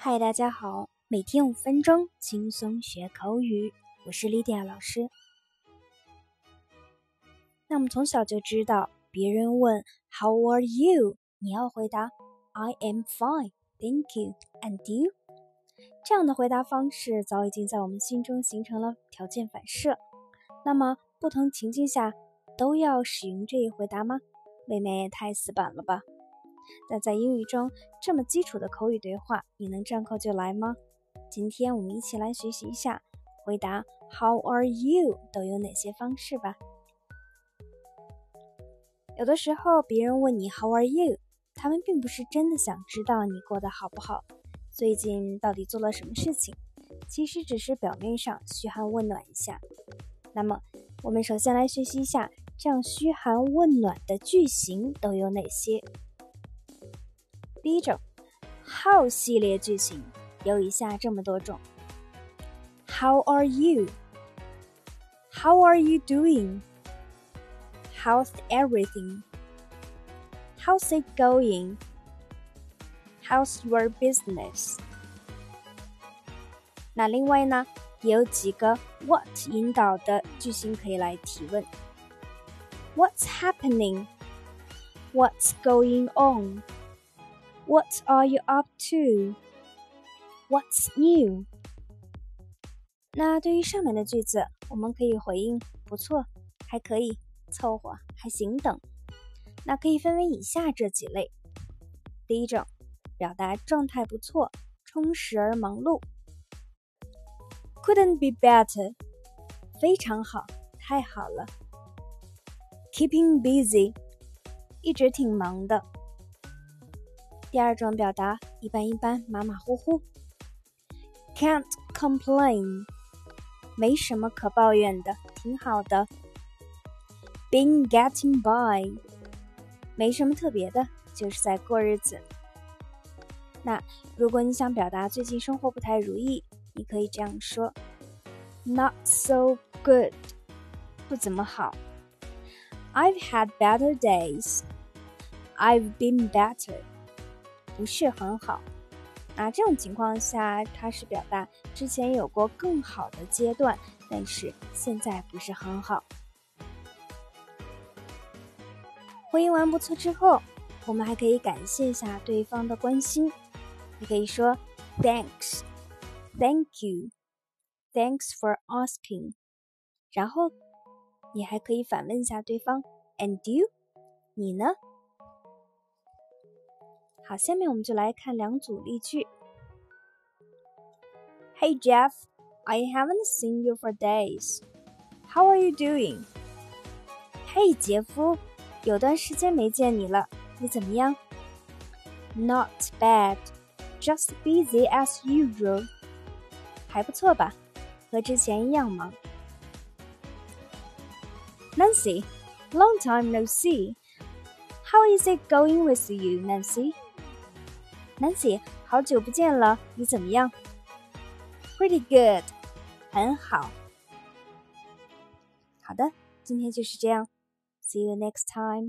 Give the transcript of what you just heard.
嗨，大家好！每天五分钟，轻松学口语。我是莉迪亚老师。那我们从小就知道，别人问 “How are you”，你要回答 “I am fine, thank you, and you”。这样的回答方式早已经在我们心中形成了条件反射。那么，不同情境下都要使用这一回答吗？未免也太死板了吧！那在英语中，这么基础的口语对话，你能张口就来吗？今天我们一起来学习一下回答 “How are you” 都有哪些方式吧。有的时候，别人问你 “How are you”，他们并不是真的想知道你过得好不好，最近到底做了什么事情，其实只是表面上嘘寒问暖一下。那么，我们首先来学习一下这样嘘寒问暖的句型都有哪些。第一种，How 系列句型有以下这么多种：How are you？How are you doing？How's everything？How's it going？How's your business？那另外呢，也有几个 What 引导的句型可以来提问：What's happening？What's going What are you up to? What's new? 那对于上面的句子，我们可以回应不错、还可以、凑合、还行等。那可以分为以下这几类：第一种，表达状态不错、充实而忙碌；Couldn't be better，非常好、太好了；Keeping busy，一直挺忙的。第二种表达一般一般、马马虎虎，can't complain，没什么可抱怨的，挺好的。been getting by，没什么特别的，就是在过日子。那如果你想表达最近生活不太如意，你可以这样说：not so good，不怎么好。I've had better days. I've been better. 不是很好，那这种情况下，它是表达之前有过更好的阶段，但是现在不是很好。回应完不错之后，我们还可以感谢一下对方的关心，你可以说 Thanks，Thank you，Thanks for asking，然后你还可以反问一下对方 And you，你呢？好，下面我们就来看两组例句。Hey Jeff, I haven't seen you for days. How are you doing? Hey 杰夫，有段时间没见你了，你怎么样？Not bad, just busy as usual. 还不错吧，和之前一样忙。Nancy, long time no see. How is it going with you, Nancy? Nancy，好久不见了，你怎么样？Pretty good，很好。好的，今天就是这样。See you next time.